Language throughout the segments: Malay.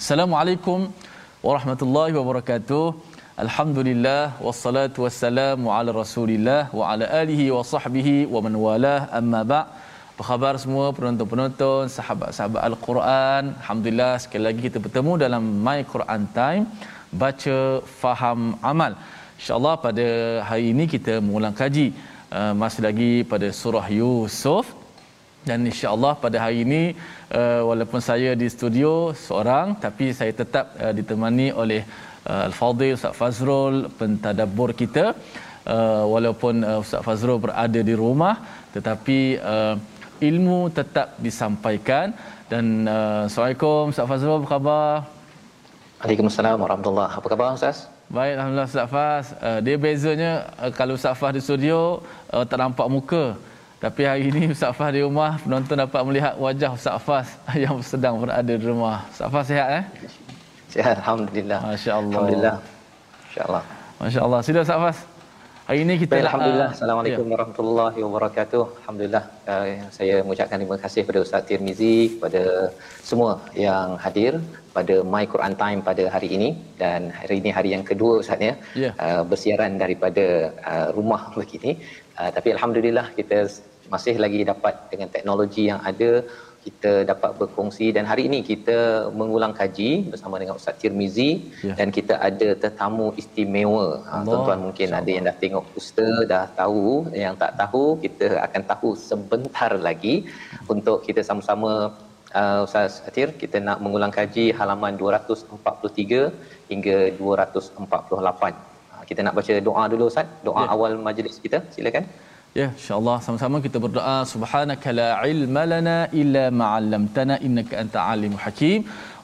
Assalamualaikum warahmatullahi wabarakatuh. Alhamdulillah wassalatu wassalamu ala Rasulillah wa ala alihi wa sahbihi wa man walah amma ba' Apa khabar semua penonton-penonton, sahabat-sahabat Al-Quran? Alhamdulillah sekali lagi kita bertemu dalam My Quran Time baca faham amal. Insya-Allah pada hari ini kita mengulang kaji uh, masih lagi pada surah Yusuf dan insya-Allah pada hari ini uh, walaupun saya di studio seorang tapi saya tetap uh, ditemani oleh uh, Al-Fadhil Ustaz Fazrul pentadabbur kita uh, walaupun uh, Ustaz Fazrul berada di rumah tetapi uh, ilmu tetap disampaikan dan uh, Assalamualaikum Ustaz Fazrul apa khabar? Waalaikumsalam warahmatullahi Apa khabar Ustaz? Baik Alhamdulillah Ustaz Faz. Uh, dia bezanya uh, kalau Ustaz Faz di studio uh, tak nampak muka. Tapi hari ini Ustaz Faz di rumah penonton dapat melihat wajah Ustaz Faz yang sedang berada di rumah. Ustaz Faz sihat eh? Sihat Alhamdulillah. Masya-Allah. Alhamdulillah. Insya-Allah. Masya-Allah. Sila Ustaz Faz. Hari ini kita Baik, Alhamdulillah. uh, Assalamualaikum warahmatullahi wabarakatuh. Alhamdulillah. Uh, saya mengucapkan terima kasih kepada Ustaz Tirmizi, kepada semua yang hadir pada My Quran Time pada hari ini dan hari ini hari yang kedua Ustaz ya. Ya. Uh, bersiaran daripada uh, rumah begini. Uh, tapi alhamdulillah kita masih lagi dapat dengan teknologi yang ada kita dapat berkongsi dan hari ini kita mengulang kaji bersama dengan Ustaz Tirmizi Ya. dan kita ada tetamu istimewa. Ha, Allah. tuan-tuan mungkin ada yang dah tengok poster dah tahu, yang tak tahu kita akan tahu sebentar lagi untuk kita sama-sama uh, Ustaz Atir kita nak mengulang kaji halaman 243 hingga 248. Ha, kita nak baca doa dulu Ustaz, doa Ya. awal majlis kita. Silakan. Ya, insya-Allah sama-sama kita berdoa subhanaka la ilma lana illa ma 'allamtana innaka anta alimul hakim.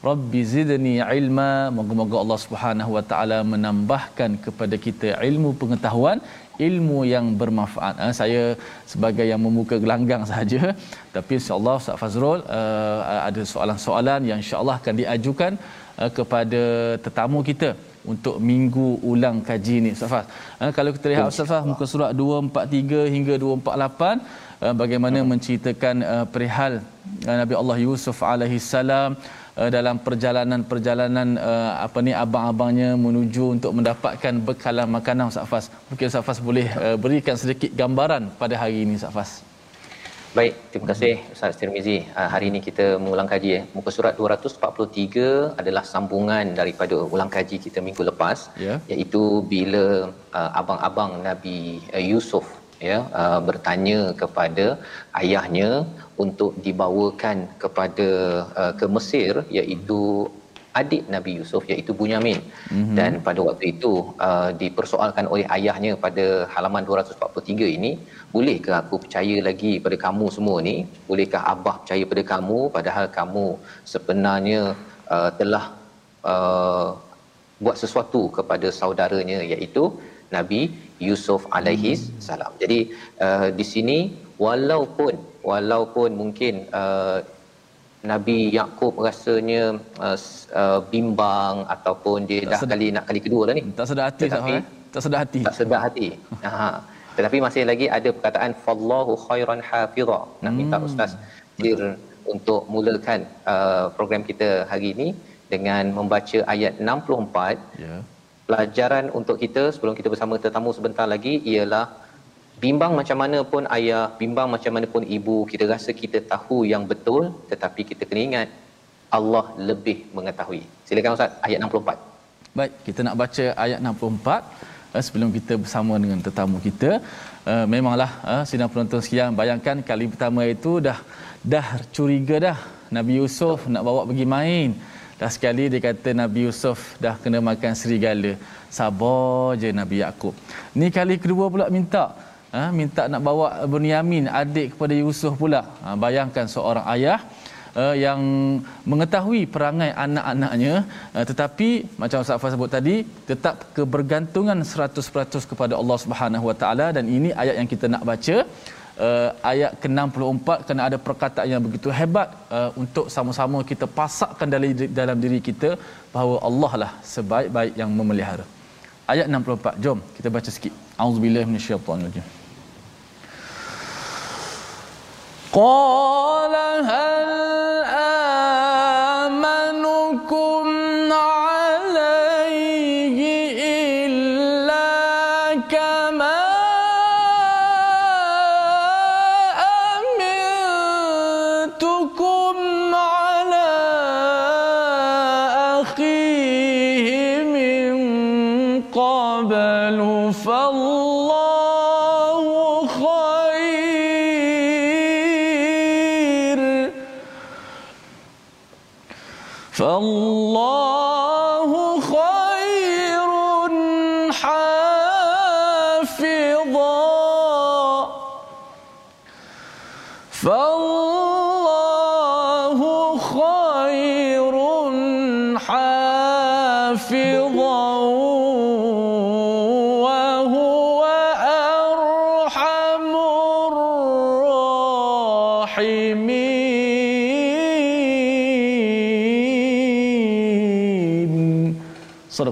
Rabbi zidni ilma. Moga-moga Allah Subhanahu wa taala menambahkan kepada kita ilmu pengetahuan, ilmu yang bermanfaat. Ha, saya sebagai yang membuka gelanggang saja, tapi insya-Allah Ustaz Fazrul uh, ada soalan-soalan yang insya-Allah akan diajukan uh, kepada tetamu kita untuk minggu ulang kaji ni Ustaz Faz. Ha, kalau kita lihat Ustaz Faz muka surat 243 hingga 248 uh, bagaimana hmm. menceritakan uh, perihal uh, Nabi Allah Yusuf alaihi salam uh, dalam perjalanan-perjalanan uh, apa ni abang-abangnya menuju untuk mendapatkan bekalan makanan Ustaz Faz. Mungkin Ustaz Faz boleh uh, berikan sedikit gambaran pada hari ini Ustaz Faz. Baik, terima kasih Ustaz Tirmizi. Uh, hari ini kita mengulang kaji eh. Muka surat 243 adalah sambungan daripada ulang kaji kita minggu lepas Ya. iaitu bila uh, abang-abang Nabi uh, Yusuf ya uh, bertanya kepada ayahnya untuk dibawakan kepada uh, ke Mesir iaitu adik Nabi Yusuf iaitu Bunyamin mm-hmm. dan pada waktu itu uh, dipersoalkan oleh ayahnya pada halaman 243 ini bolehkah aku percaya lagi pada kamu semua ni bolehkah abah percaya pada kamu padahal kamu sebenarnya uh, telah uh, buat sesuatu kepada saudaranya iaitu Nabi Yusuf alaihi salam. Jadi uh, di sini walaupun walaupun mungkin uh, Nabi Yakub rasanya uh, uh, bimbang ataupun dia tak dah sedar. kali nak kali kedua dah ni. Tak sedar hati Tetapi, eh? Tak sedar hati. Tak sedar hati. ha. Tetapi masih lagi ada perkataan fallahu khairan hafiza. Nak hmm. minta ustaz Tir untuk mulakan uh, program kita hari ini dengan membaca ayat 64. Ya. Pelajaran untuk kita sebelum kita bersama tetamu sebentar lagi ialah bimbang macam mana pun ayah, bimbang macam mana pun ibu, kita rasa kita tahu yang betul tetapi kita kena ingat Allah lebih mengetahui. Silakan Ustaz ayat 64. Baik, kita nak baca ayat 64 uh, sebelum kita bersama dengan tetamu kita. Uh, memanglah uh, sidang penonton sekian bayangkan kali pertama itu dah dah curiga dah Nabi Yusuf nak bawa pergi main. Dah sekali dia kata Nabi Yusuf dah kena makan serigala. Sabar je Nabi Yakub. Ni kali kedua pula minta ha, minta nak bawa Bunyamin adik kepada Yusuf pula. Ha, bayangkan seorang ayah uh, yang mengetahui perangai anak-anaknya uh, tetapi macam Ustaz Fah sebut tadi tetap kebergantungan 100% kepada Allah Subhanahu Wa Taala dan ini ayat yang kita nak baca uh, ayat ke-64 kerana ada perkataan yang begitu hebat uh, untuk sama-sama kita pasakkan dalam dalam diri kita bahawa Allah lah sebaik-baik yang memelihara. Ayat 64. Jom kita baca sikit. Auzubillahi minasyaitanirrajim. قال هل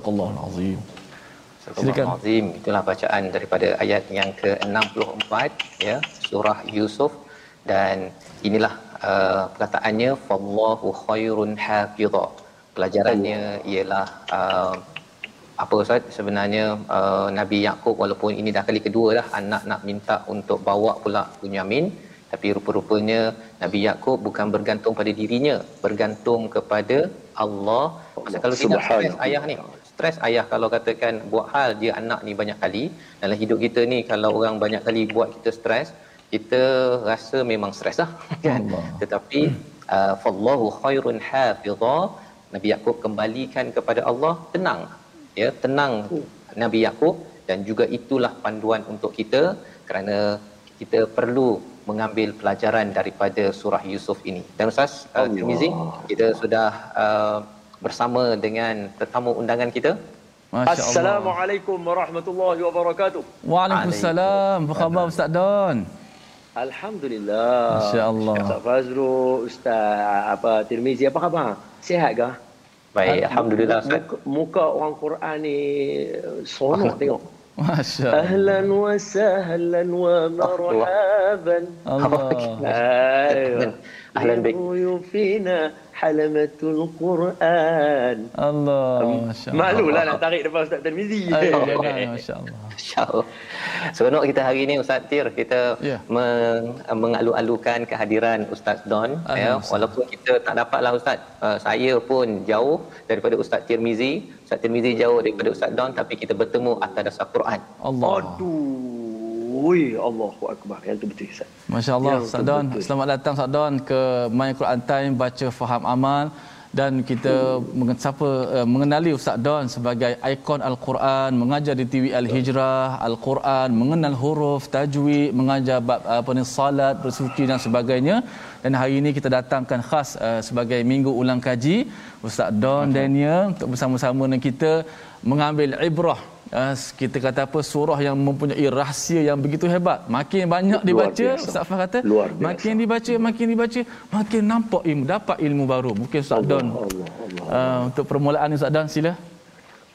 Sadaqallahul azim. Sadaqallahul azim. Itulah bacaan daripada ayat yang ke-64 ya, surah Yusuf dan inilah uh, perkataannya fallahu khairun hafiza. Pelajarannya ialah uh, apa Ustaz sebenarnya uh, Nabi Yakub walaupun ini dah kali kedua dah anak nak minta untuk bawa pula Bunyamin tapi rupa-rupanya Nabi Yakub bukan bergantung pada dirinya bergantung kepada Allah Pasal kalau tidak ayah ni stres ayah kalau katakan buat hal dia anak ni banyak kali. Dalam hidup kita ni kalau orang banyak kali buat kita stres kita rasa memang stres lah kan? Tetapi uh, fallahu khairun hafiza Nabi Yakub kembalikan kepada Allah tenang. Ya tenang Nabi Yakub dan juga itulah panduan untuk kita kerana kita perlu mengambil pelajaran daripada surah Yusuf ini. Dan Ustaz uh, Tirmizi, kita sudah uh, bersama dengan tetamu undangan kita. Assalamualaikum warahmatullahi wabarakatuh. Waalaikumsalam. Apa khabar Ustaz Don? Alhamdulillah. Masya-Allah. Ustaz Fazrul, Ustaz apa Tirmizi apa khabar? Sihat ke? Baik, alhamdulillah Ustaz. Muka, muka orang Quran ni seronok tengok. Masya Allah. Ahlan wa sahlan wa marhaban. Allah. Ahlan baik. Yufina halamatul Quran. Allah. Malulah nak tarik depan Ustaz Tirmizi. Masya-Allah. Masya-Allah. Seronok kita hari ini Ustaz Tir kita yeah. meng- mengalu-alukan kehadiran Ustaz Don ya walaupun kita tak dapatlah Ustaz uh, saya pun jauh daripada Ustaz Tirmizi Ustaz Tirmizi jauh daripada Ustaz Don tapi kita bertemu atas dasar Quran. Allah. Aduh. Ui, Allahu Akbar. Yang tu betul, Ustaz. Masya Allah, Ustaz Don. Selamat datang, Ustaz Don, ke My Quran Time, baca faham amal dan kita hmm. siapa uh, mengenali Ustaz Don sebagai ikon Al-Quran, mengajar di TV Al-Hijrah, Al-Quran, mengenal huruf, tajwid, mengajar bab apa ni salat, bersuci dan sebagainya. Dan hari ini kita datangkan khas uh, sebagai minggu ulang kaji Ustaz Don uh-huh. Daniel untuk bersama-sama dengan kita mengambil ibrah uh, kita kata apa surah yang mempunyai rahsia yang begitu hebat. Makin banyak dibaca, Ustaz Fah kata, makin dibaca, makin dibaca, makin nampak ilmu, dapat ilmu baru. Mungkin Ustaz Allah, Don. Allah, Allah, uh, untuk permulaan Ustaz Don sila.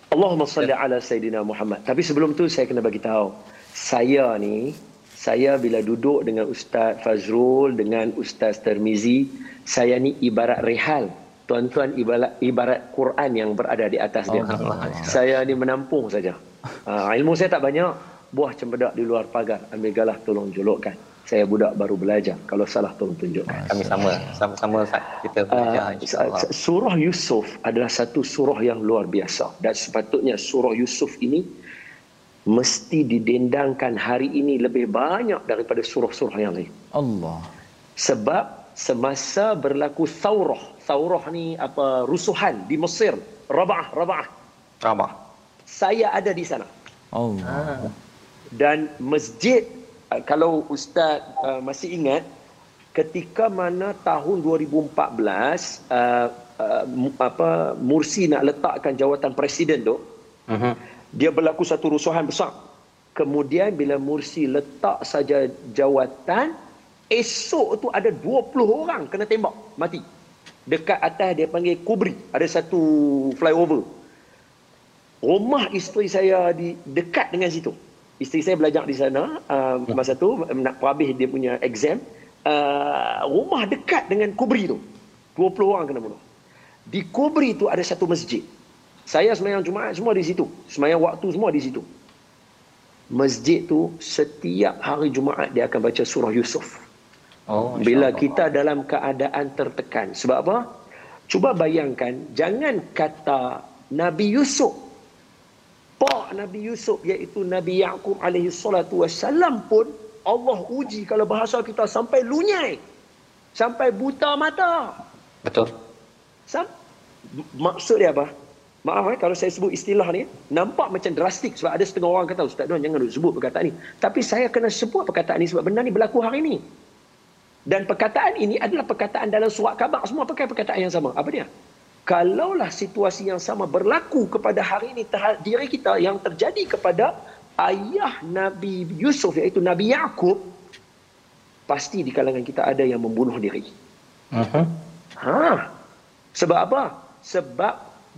Allahumma salli ala Sayyidina Muhammad. Tapi sebelum tu saya kena bagi tahu. Saya ni saya bila duduk dengan Ustaz Fazrul dengan Ustaz Termizi, saya ni ibarat rehal tuan-tuan ibarat ibarat Quran yang berada di atas dia. Oh, saya ni menampung saja. Uh, ilmu saya tak banyak. Buah cempedak di luar pagar. Ambil galah tolong jolokkan. Saya budak baru belajar. Kalau salah tolong tunjuk. Kami sama. Sama-sama kita belajar. Uh, surah Yusuf adalah satu surah yang luar biasa. Dan sepatutnya surah Yusuf ini mesti didendangkan hari ini lebih banyak daripada surah-surah yang lain. Allah. Sebab semasa berlaku saurah Taurah ni apa rusuhan di Mesir, Rabah, Rabah. Rabah. Saya ada di sana. Ha. Dan masjid uh, kalau ustaz uh, masih ingat ketika mana tahun 2014 uh, uh, apa Mursi nak letakkan jawatan presiden tu uh-huh. dia berlaku satu rusuhan besar kemudian bila Mursi letak saja jawatan esok tu ada 20 orang kena tembak mati dekat atas dia panggil Kubri ada satu flyover rumah isteri saya di dekat dengan situ. Isteri saya belajar di sana uh, masa tu nak habis dia punya exam. Uh, rumah dekat dengan Kubri tu. 20 orang kena bunuh. Di Kubri tu ada satu masjid. Saya semayang Jumaat semua di situ. Semayang waktu semua di situ. Masjid tu setiap hari Jumaat dia akan baca surah Yusuf. Oh, Bila kita dalam keadaan tertekan. Sebab apa? Cuba bayangkan, jangan kata Nabi Yusuf. Pak Nabi Yusuf iaitu Nabi Yaakob alaihi salatu wassalam pun Allah uji kalau bahasa kita sampai lunyai. Sampai buta mata. Betul. Sam- maksud dia apa? Maaf eh, kalau saya sebut istilah ni, nampak macam drastik sebab ada setengah orang kata, Ustaz Don jangan sebut perkataan ni. Tapi saya kena sebut perkataan ni sebab benda ni berlaku hari ni. Dan perkataan ini adalah perkataan dalam surat khabar. Semua pakai perkataan yang sama. Apa dia? Kalaulah situasi yang sama berlaku kepada hari ini terhadap diri kita yang terjadi kepada ayah Nabi Yusuf iaitu Nabi Yaakob, pasti di kalangan kita ada yang membunuh diri. Uh-huh. Ha. Sebab apa? Sebab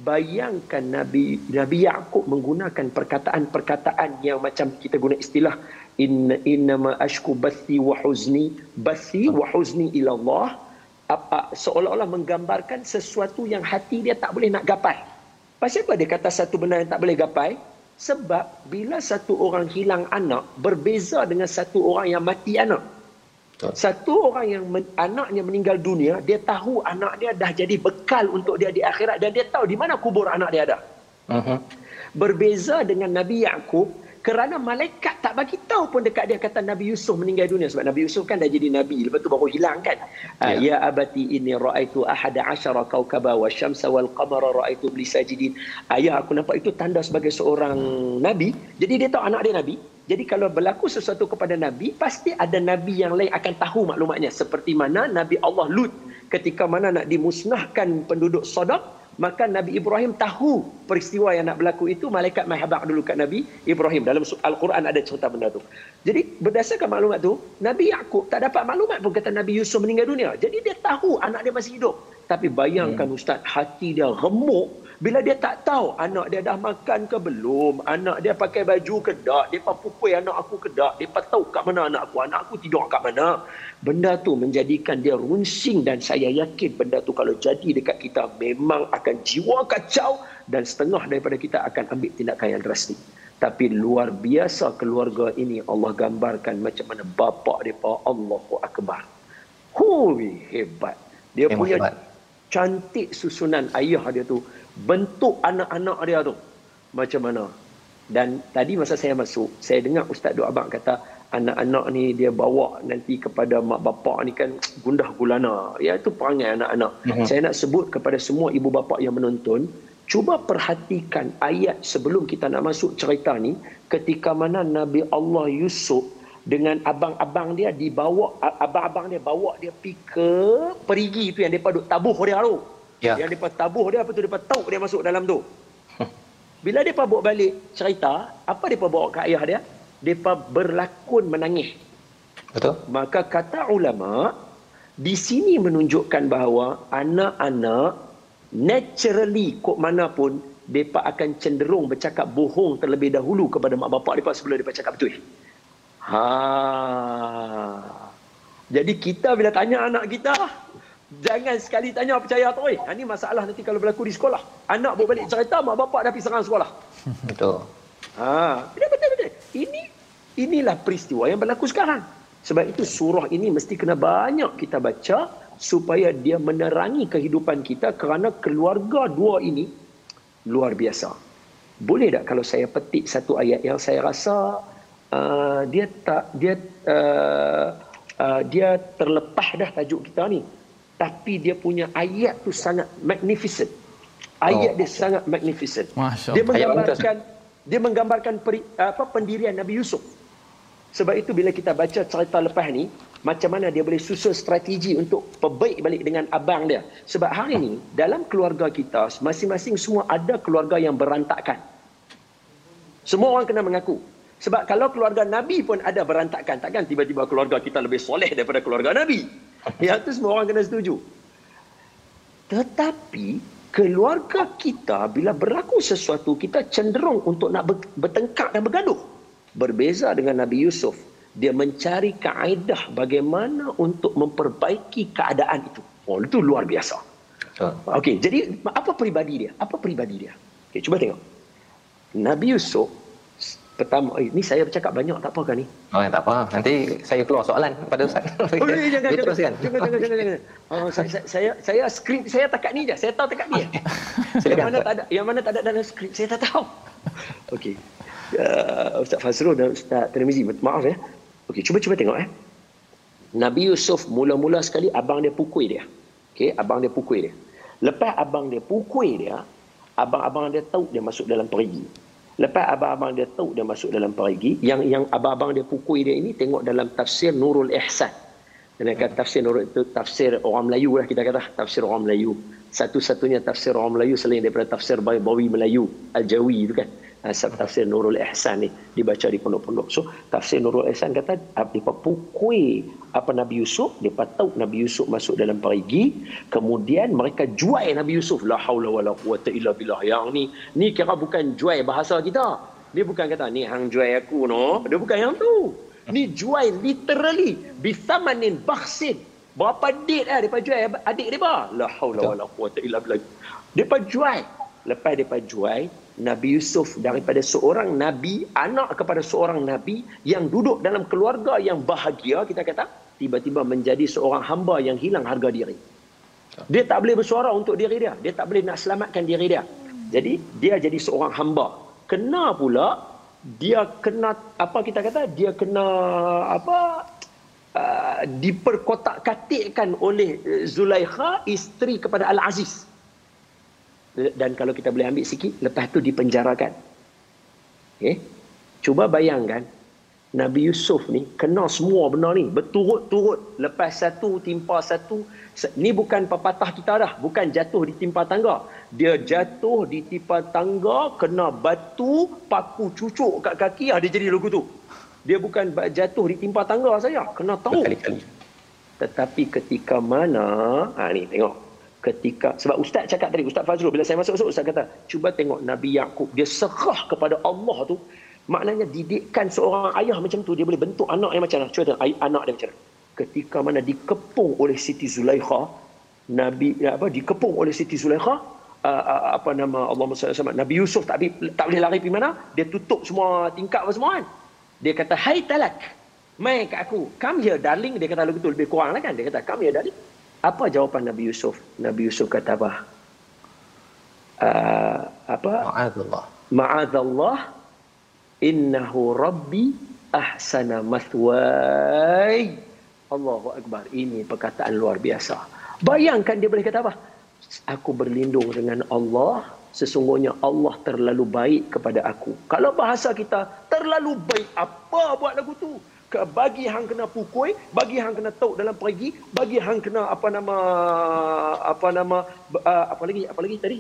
bayangkan Nabi Nabi Yaakob menggunakan perkataan-perkataan yang macam kita guna istilah inna inna ma ashku bathi wa huzni bathi wa huzni ila Allah apa seolah-olah menggambarkan sesuatu yang hati dia tak boleh nak gapai. Pasal apa dia kata satu benda yang tak boleh gapai? Sebab bila satu orang hilang anak berbeza dengan satu orang yang mati anak. Satu orang yang men, anaknya meninggal dunia, dia tahu anak dia dah jadi bekal untuk dia di akhirat dan dia tahu di mana kubur anak dia ada. Uh-huh. Berbeza dengan Nabi Yaakob kerana malaikat tak bagi tahu pun dekat dia kata Nabi Yusuf meninggal dunia. Sebab Nabi Yusuf kan dah jadi nabi. Lepas tu baru hilang kan. Ya, ya abati inni raaitu ahada asyara kaukaba wa syamsa wal qamara raaitu li sajidin. Ayah aku nampak itu tanda sebagai seorang nabi. Jadi dia tahu anak dia nabi. Jadi kalau berlaku sesuatu kepada nabi pasti ada nabi yang lain akan tahu maklumatnya. Seperti mana nabi Allah Lut ketika mana nak dimusnahkan penduduk Sodom maka Nabi Ibrahim tahu peristiwa yang nak berlaku itu malaikat mahabak dulu kat Nabi Ibrahim. Dalam Al-Quran ada cerita benda tu. Jadi berdasarkan maklumat tu Nabi Yaakob tak dapat maklumat pun kata Nabi Yusuf meninggal dunia. Jadi dia tahu anak dia masih hidup. Tapi bayangkan hmm. Ustaz hati dia remuk. Bila dia tak tahu anak dia dah makan ke belum, anak dia pakai baju ke tak, dia pupui anak aku ke tak, dia tahu kat mana anak aku, anak aku tidur kat mana. Benda tu menjadikan dia runsing dan saya yakin benda tu kalau jadi dekat kita memang akan jiwa kacau dan setengah daripada kita akan ambil tindakan yang drastik. Tapi luar biasa keluarga ini Allah gambarkan macam mana bapa dia Allahu Akbar. Hui hebat. Dia Memang punya hebat. cantik susunan ayah dia tu bentuk anak-anak dia tu macam mana dan tadi masa saya masuk saya dengar ustaz doa abang kata anak-anak ni dia bawa nanti kepada mak bapak ni kan gundah gulana ya itu perangai anak-anak uh-huh. saya nak sebut kepada semua ibu bapa yang menonton cuba perhatikan ayat sebelum kita nak masuk cerita ni ketika mana Nabi Allah Yusuf dengan abang-abang dia dibawa abang-abang dia bawa dia pergi ke perigi tu yang depa duk tabuh dia tu Ya. Yang dia tabuh dia apa tu dia tahu dia masuk dalam tu. Bila mereka bawa balik cerita, apa mereka bawa ke ayah dia? Mereka berlakon menangis. Betul? Maka kata ulama, di sini menunjukkan bahawa anak-anak naturally kok mana pun mereka akan cenderung bercakap bohong terlebih dahulu kepada mak bapak mereka sebelum mereka cakap betul. Ha. Jadi kita bila tanya anak kita, jangan sekali tanya percaya tak oi. Ha ni masalah nanti kalau berlaku di sekolah. Anak bawa balik cerita mak bapak dah pergi serang sekolah. Betul. Ha, betul betul betul. Ini inilah peristiwa yang berlaku sekarang. Sebab itu surah ini mesti kena banyak kita baca supaya dia menerangi kehidupan kita kerana keluarga dua ini luar biasa. Boleh tak kalau saya petik satu ayat yang saya rasa uh, dia tak dia uh, uh, dia terlepas dah tajuk kita ni. Tapi dia punya ayat tu sangat magnificent. Ayat oh. dia sangat magnificent. Masya Dia menggambarkan dia menggambarkan peri, apa pendirian Nabi Yusuf. Sebab itu bila kita baca cerita lepas ni, macam mana dia boleh susun strategi untuk perbaik balik dengan abang dia. Sebab hari ni, dalam keluarga kita, masing-masing semua ada keluarga yang berantakan. Semua orang kena mengaku. Sebab kalau keluarga Nabi pun ada berantakan, takkan tiba-tiba keluarga kita lebih soleh daripada keluarga Nabi. Yang tu semua orang kena setuju. Tetapi keluarga kita bila berlaku sesuatu kita cenderung untuk nak bertengkar dan bergaduh. Berbeza dengan Nabi Yusuf, dia mencari kaedah bagaimana untuk memperbaiki keadaan itu. Oh, itu luar biasa. Okey, jadi apa peribadi dia? Apa peribadi dia? Okey, cuba tengok. Nabi Yusuf pertama eh, ni saya bercakap banyak tak apa kan ni? Oh, tak apa. Nanti saya keluar soalan pada ustaz. Oh, ya, jangan, jangan, jangan, jangan, jangan, jangan, jangan. Oh, saya, saya, saya, saya skrip saya takat ni je. Saya tahu takat ni. yang mana tak ada, yang mana tak ada dalam skrip saya tak tahu. Okey. Uh, Ustaz Fazrul dan Ustaz Tirmizi, maaf ya. Okey, cuba cuba tengok eh. Nabi Yusuf mula-mula sekali abang dia pukul dia. Okey, abang dia pukul dia. Lepas abang dia pukul dia, abang-abang dia tahu dia masuk dalam perigi. Lepas abang-abang dia tahu dia masuk dalam perigi, yang yang abang-abang dia pukul dia ini tengok dalam tafsir Nurul Ihsan. Dan kata tafsir Nurul itu tafsir orang Melayu lah kita kata, tafsir orang Melayu. Satu-satunya tafsir orang Melayu selain daripada tafsir Bawi Melayu, Al-Jawi itu kan. Tafsir Nurul Ihsan ni dibaca di pondok-pondok. So tafsir Nurul Ihsan kata apa pukul apa Nabi Yusuf, depa tahu Nabi Yusuf masuk dalam perigi, kemudian mereka jual Nabi Yusuf. La haula wala quwata illa billah. Yang ni ni kira bukan jual bahasa kita. Dia bukan kata ni hang jual aku no. Dia bukan yang tu. Ni jual literally bisamanin bakhsin. Berapa dit lah depa jual adik depa? La haula wala quwata illa billah. Depa jual. Lepas depa jual, Nabi Yusuf daripada seorang nabi, anak kepada seorang nabi yang duduk dalam keluarga yang bahagia, kita kata, tiba-tiba menjadi seorang hamba yang hilang harga diri. Dia tak boleh bersuara untuk diri dia. Dia tak boleh nak selamatkan diri dia. Jadi, dia jadi seorang hamba. Kena pula, dia kena, apa kita kata, dia kena, apa, uh, diperkotak-katikkan oleh Zulaikha, isteri kepada Al-Aziz dan kalau kita boleh ambil sikit lepas tu dipenjarakan. Okay? cuba bayangkan Nabi Yusuf ni kena semua benda ni. Berturut-turut lepas satu timpa satu ni bukan pepatah kita dah. Bukan jatuh di timpa tangga. Dia jatuh di timpa tangga kena batu paku cucuk kat kaki ah dia jadi lagu tu. Dia bukan jatuh di timpa tangga saya. Kena tahu. Berkali-kali. tetapi ketika mana ha ni tengok ketika sebab ustaz cakap tadi ustaz Fazrul bila saya masuk masuk ustaz kata cuba tengok Nabi Yakub dia serah kepada Allah tu. Maknanya didikkan seorang ayah macam tu dia boleh bentuk anak yang macam mana? Cuba tengok anak dia macam mana? Ketika mana dikepung oleh Siti Zulaikha Nabi apa dikepung oleh Siti Zulaikha apa nama Allah SWT Nabi Yusuf tak, tak boleh lari pergi mana? Dia tutup semua tingkap apa semua kan? Dia kata hai talak mai kat aku come here darling. Dia kata lagu tu lebih kurang lah kan? Dia kata come here darling apa jawapan Nabi Yusuf? Nabi Yusuf kata apa? Uh, apa? Ma'adallah. Ma'adallah. Innahu Rabbi ahsana mathwai. Allahu Akbar. Ini perkataan luar biasa. Bayangkan dia boleh kata apa? Aku berlindung dengan Allah. Sesungguhnya Allah terlalu baik kepada aku. Kalau bahasa kita, terlalu baik apa buat lagu tu? Bagi hang kena pukul, bagi hang kena tok dalam perigi, bagi hang kena apa nama apa nama apa lagi apa lagi tadi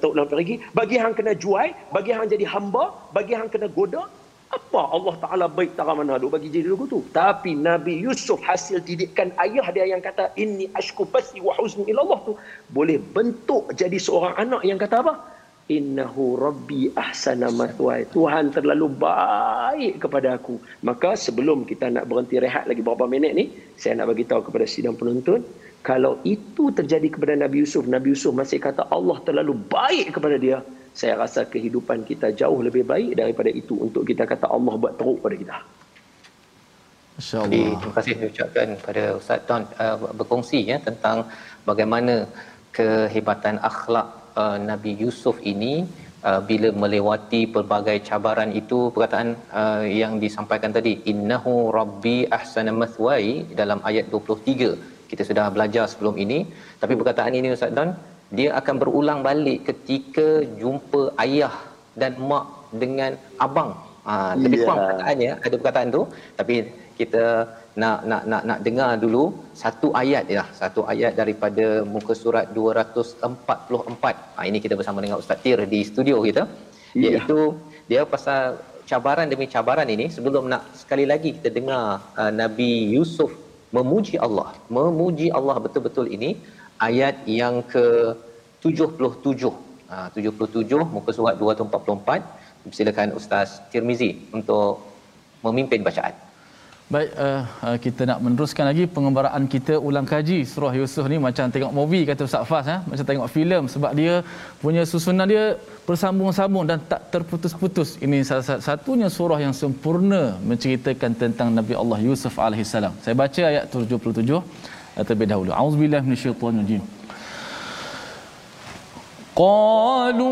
tok dalam perigi, bagi hang kena jual, bagi hang jadi hamba, bagi hang kena goda, apa Allah Ta'ala baik tara mana duk bagi jadi lagu tu. Tapi Nabi Yusuf hasil didikan ayah dia yang kata inni ashku basi wa huzni ilallah tu. Boleh bentuk jadi seorang anak yang kata apa? Innahu Rabbi ahsana matwai. Tuhan terlalu baik kepada aku. Maka sebelum kita nak berhenti rehat lagi beberapa minit ni, saya nak bagi tahu kepada sidang penonton, kalau itu terjadi kepada Nabi Yusuf, Nabi Yusuf masih kata Allah terlalu baik kepada dia, saya rasa kehidupan kita jauh lebih baik daripada itu untuk kita kata Allah buat teruk pada kita. Masya-Allah. Terima kasih saya ucapkan pada Ustaz Don uh, berkongsi ya tentang bagaimana kehebatan akhlak uh, Nabi Yusuf ini uh, bila melewati pelbagai cabaran itu perkataan uh, yang disampaikan tadi innahu rabbi ahsana mathwai dalam ayat 23 kita sudah belajar sebelum ini tapi perkataan ini Ustaz Don dia akan berulang balik ketika jumpa ayah dan mak dengan abang. Ha, lebih yeah. kurang perkataannya ada perkataan tu tapi kita nak nak nak nak dengar dulu satu ayat ya. Satu ayat daripada muka surat 244 ha, ini kita bersama dengan Ustaz Tir di studio kita. Yeah. iaitu dia pasal cabaran demi cabaran ini sebelum nak sekali lagi kita dengar uh, Nabi Yusuf memuji Allah memuji Allah betul-betul ini ayat yang ke 77 ha, 77 muka surat 244 silakan ustaz Tirmizi untuk memimpin bacaan Baik, uh, kita nak meneruskan lagi pengembaraan kita ulang kaji surah Yusuf ni macam tengok movie kata Ustaz Fas. Eh? Macam tengok filem sebab dia punya susunan dia bersambung-sambung dan tak terputus-putus. Ini salah satunya surah yang sempurna menceritakan tentang Nabi Allah Yusuf AS. Saya baca ayat 77 eh, terlebih dahulu. A'udzubillah minasyaitanirrajim. Qalu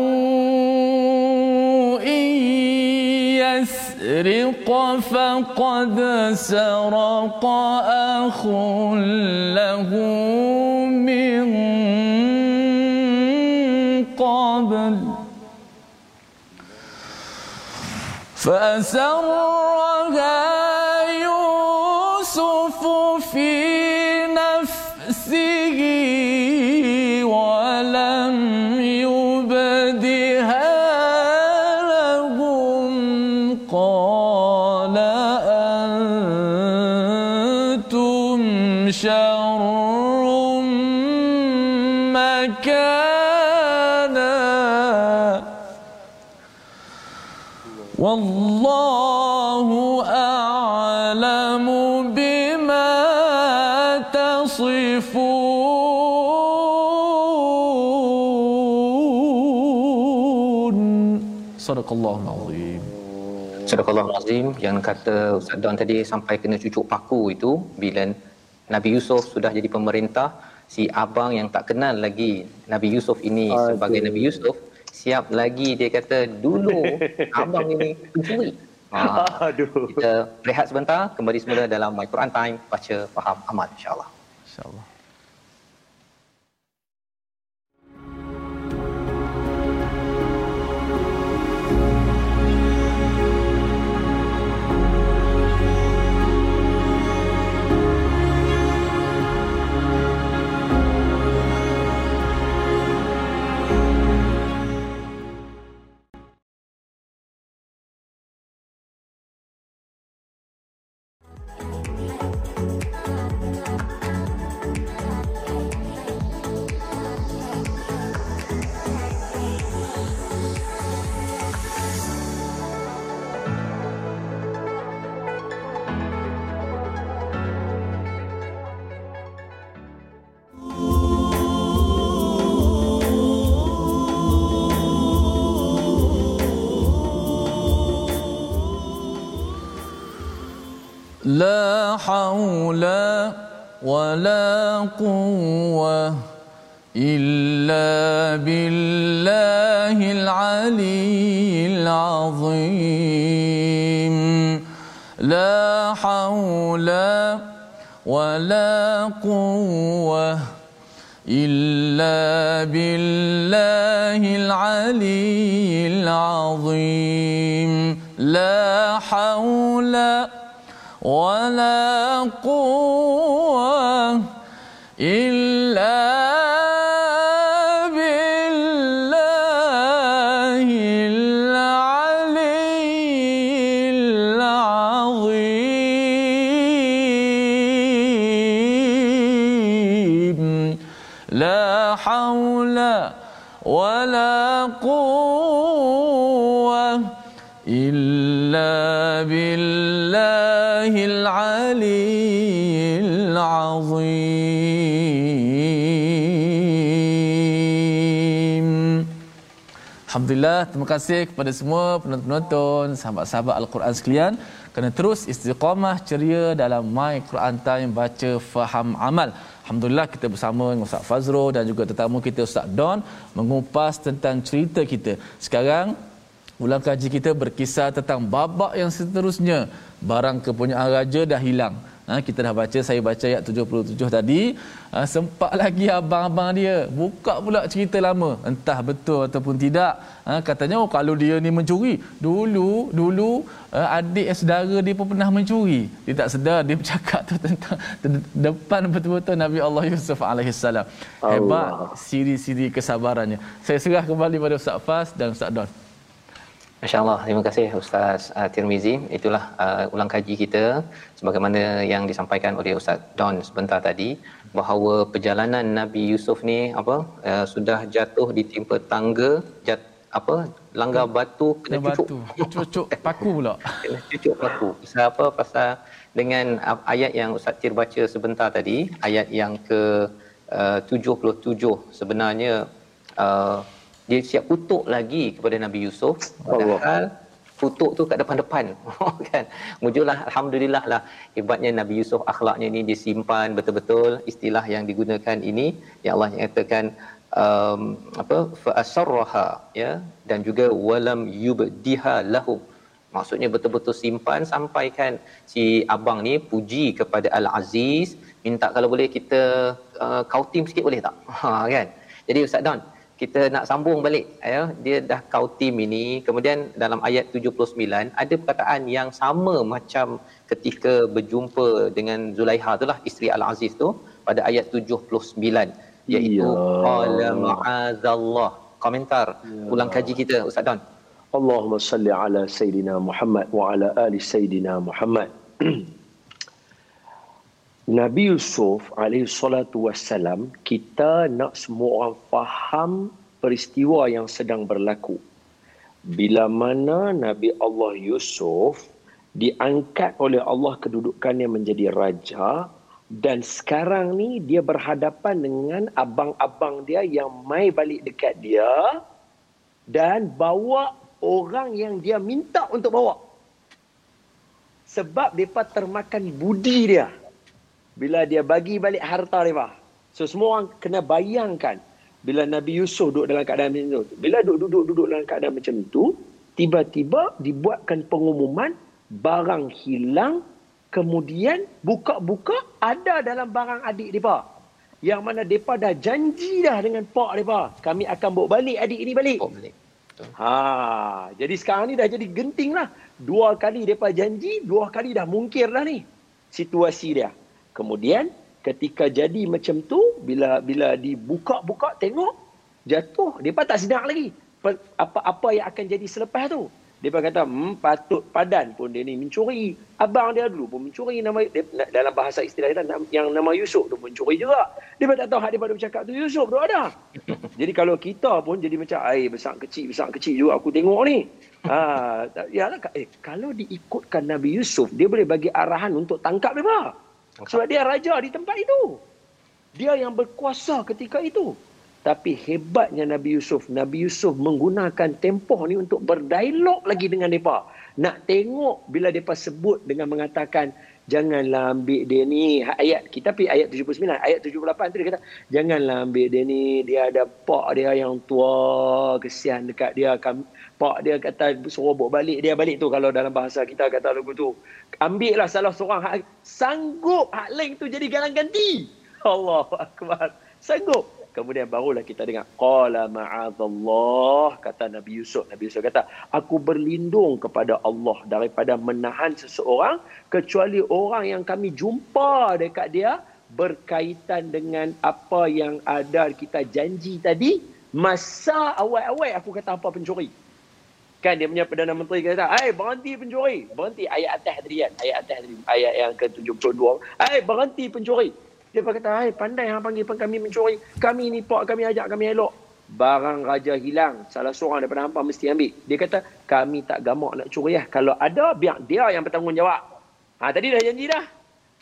in يسرق فقد سرق أخ له من قبل. فأسرها والله أعلم بما تصفون صدق الله العظيم صدق الله العظيم yang kata Ustaz Don tadi sampai kena cucuk paku itu bila Nabi Yusuf sudah jadi pemerintah si abang yang tak kenal lagi Nabi Yusuf ini Aduh. sebagai Nabi Yusuf siap lagi dia kata dulu abang ini pencuri. Ha. Aduh. Kita rehat sebentar kembali semula dalam My Quran Time baca faham amal insya-Allah. Insya-Allah. لا حول ولا قوة إلا بالله العلي العظيم. لا حول ولا قوة إلا بالله العلي العظيم. لا حول ولا قوة Alhamdulillah, terima kasih kepada semua penonton-penonton, sahabat-sahabat Al-Quran sekalian kerana terus istiqamah ceria dalam My Quran Time baca faham amal. Alhamdulillah kita bersama dengan Ustaz Fazro dan juga tetamu kita Ustaz Don mengupas tentang cerita kita. Sekarang ulang kaji kita berkisah tentang babak yang seterusnya. Barang kepunyaan raja dah hilang. Ha, kita dah baca, saya baca ayat 77 tadi. Ha, sempat lagi abang-abang dia buka pula cerita lama. Entah betul ataupun tidak. Ha, katanya, oh kalau dia ni mencuri. Dulu, dulu uh, adik saudara dia pun pernah mencuri. Dia tak sedar, dia bercakap tu tentang depan betul-betul Nabi Allah Yusuf AS. Hebat siri-siri kesabarannya. Saya serah kembali pada Ustaz Fas dan Ustaz Don. Masya-Allah, terima kasih Ustaz uh, Tirmizi. Itulah uh, ulang kaji kita sebagaimana yang disampaikan oleh Ustaz Don sebentar tadi bahawa perjalanan Nabi Yusuf ni apa uh, sudah jatuh ditimpa tangga jat, apa langgar batu kena cucuk. Batu. Cucuk paku pula. kena cucuk paku. Pasal apa? Pasal dengan uh, ayat yang Ustaz Tir baca sebentar tadi, ayat yang ke uh, 77 sebenarnya uh, dia siap kutuk lagi kepada Nabi Yusuf. Padahal kutuk tu kat depan-depan. Kan? Mujurlah alhamdulillah lah. Hebatnya Nabi Yusuf akhlaknya ni disimpan betul-betul istilah yang digunakan ini. Ya Allah nyatakan um, apa fa asarraha ya? Dan juga walam yubdiha lahum maksudnya betul-betul simpan sampaikan si abang ni puji kepada al aziz minta kalau boleh kita uh, kautim sikit boleh tak? Ha kan? Jadi ustaz Don kita nak sambung balik ya. Dia dah kau tim ini kemudian dalam ayat 79 ada perkataan yang sama macam ketika berjumpa dengan Zulaiha itulah isteri Al-Aziz tu pada ayat 79 iaitu qala ma'azallah. Komentar ya. ulang kaji kita ustaz Don. Allahumma salli ala sayidina Muhammad wa ala ali sayidina Muhammad Nabi Yusuf alaihi salatu wassalam kita nak semua orang faham peristiwa yang sedang berlaku. Bila mana Nabi Allah Yusuf diangkat oleh Allah kedudukannya menjadi raja dan sekarang ni dia berhadapan dengan abang-abang dia yang mai balik dekat dia dan bawa orang yang dia minta untuk bawa. Sebab mereka termakan budi dia bila dia bagi balik harta dia. So semua orang kena bayangkan bila Nabi Yusuf duduk dalam keadaan macam tu. Bila duduk-duduk dalam keadaan macam tu, tiba-tiba dibuatkan pengumuman barang hilang kemudian buka-buka ada dalam barang adik depa. Yang mana depa dah janji dah dengan pak depa, kami akan bawa balik adik ini balik. Oh, balik. Ha, jadi sekarang ni dah jadi genting lah. Dua kali depa janji, dua kali dah mungkir dah ni situasi dia. Kemudian ketika jadi macam tu bila bila dibuka-buka tengok jatuh depa tak sedar lagi apa-apa yang akan jadi selepas tu. Depa kata hmm, patut padan pun dia ni mencuri. Abang dia dulu pun mencuri nama dia, dalam bahasa istilah kita yang nama Yusuf tu mencuri juga. Depa tak tahu hak depa bercakap tu Yusuf tu ada. jadi kalau kita pun jadi macam air besar kecil besar kecil juga aku tengok ni. Ha, ya lah, eh, kalau diikutkan Nabi Yusuf dia boleh bagi arahan untuk tangkap depa. Sebab dia raja di tempat itu. Dia yang berkuasa ketika itu. Tapi hebatnya Nabi Yusuf. Nabi Yusuf menggunakan tempoh ni untuk berdialog lagi dengan mereka. Nak tengok bila mereka sebut dengan mengatakan, janganlah ambil dia ni. Ayat kita pergi ayat 79. Ayat 78 tu dia kata, janganlah ambil dia ni. Dia ada pak dia yang tua. Kesian dekat dia. Pak dia kata suruh bawa balik. Dia balik tu kalau dalam bahasa kita kata lagu tu ambil lah salah seorang hak, sanggup hak lain tu jadi galang ganti. Allah Akbar. Sanggup. Kemudian barulah kita dengar qala ma'adzallah kata Nabi Yusuf. Nabi Yusuf kata, aku berlindung kepada Allah daripada menahan seseorang kecuali orang yang kami jumpa dekat dia berkaitan dengan apa yang ada kita janji tadi masa awal-awal aku kata apa pencuri. Kan dia punya Perdana Menteri kata, "Hai, berhenti pencuri." Berhenti ayat atas tadi kan. Ayat atas tadi, ayat yang ke-72. "Hai, berhenti pencuri." Dia kata, hai pandai hang panggil pun kami mencuri. Kami ni pak kami ajak kami elok. Barang raja hilang. Salah seorang daripada hampa mesti ambil. Dia kata, kami tak gamak nak curi lah. Kalau ada, biar dia yang bertanggungjawab. Ha, tadi dah janji dah.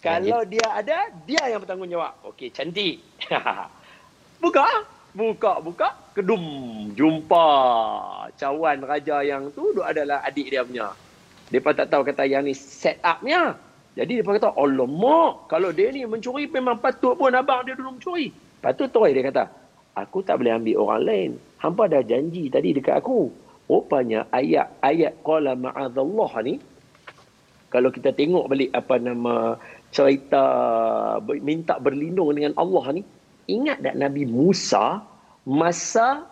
Kalau dia ada, dia yang bertanggungjawab. Okey, cantik. buka. Buka, buka. Kedum. Jumpa. Cawan raja yang tu adalah adik dia punya. Pun tak tahu kata yang ni set upnya. Jadi dia kata, mak, kalau dia ni mencuri memang patut pun abang dia dulu mencuri. Patut tu dia kata, aku tak boleh ambil orang lain. Hampa dah janji tadi dekat aku. Rupanya ayat-ayat qala ma'adallah ni, kalau kita tengok balik apa nama cerita minta berlindung dengan Allah ni, ingat tak Nabi Musa masa